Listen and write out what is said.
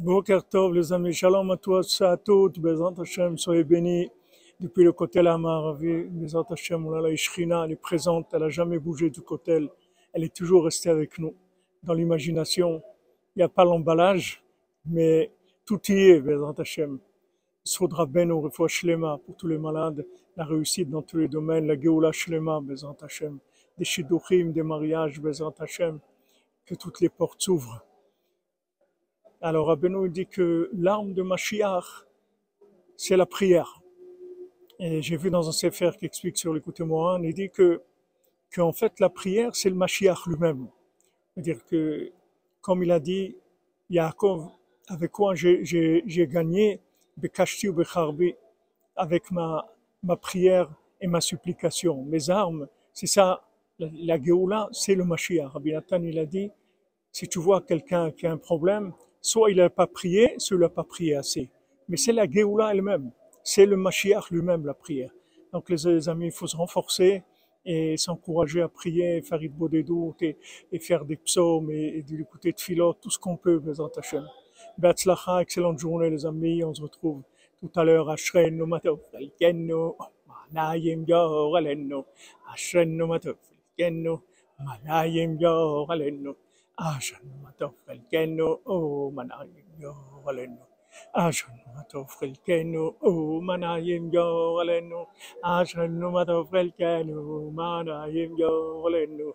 Boker Tov, les amis, shalom à tous, à toutes, Bezant Hashem, soyez bénis. Depuis le côté la Maravi, Bezant Hashem, là, Ishrina, elle est présente, elle n'a jamais bougé du côté, elle est toujours restée avec nous. Dans l'imagination, il n'y a pas l'emballage, mais tout y est, Bezant Hashem. Soudra Ben, Refoua Shlema, pour tous les malades, la réussite dans tous les domaines, la Geoula Shlema, Bezant Hashem, des shidduchim, des mariages, Bezant Hashem, que toutes les portes s'ouvrent. Alors Rabbeinu dit que l'arme de Mashiach, c'est la prière. Et j'ai vu dans un sefer qui explique sur l'écoute Mohan, il dit que qu'en fait la prière, c'est le Mashiach lui-même. C'est-à-dire que, comme il a dit, Yaakov, avec quoi j'ai gagné, avec ma, ma prière et ma supplication. Mes armes, c'est ça, la, la c'est le Mashiach. Rabbi Nathan, il a dit, si tu vois quelqu'un qui a un problème, soit il n'a pas prié, soit il n'a pas prié assez. Mais c'est la Géoula elle-même, c'est le Mashiach lui-même la prière. Donc les amis, il faut se renforcer et s'encourager à prier, faire une et, et faire des psaumes et, et de l'écouter de philo, tout ce qu'on peut, Bézant Hachem. Beatzlacha, excellente journée les amis, on se retrouve tout à l'heure à Shreno Matov, Elkeno, Manayim Yor Aleno. عشان ما تغفل كأنه أو منايم يغلنو عشان ما تغفل كأنه أو منايم يغلنو عشان ما تغفل كأنه منايم يغلنو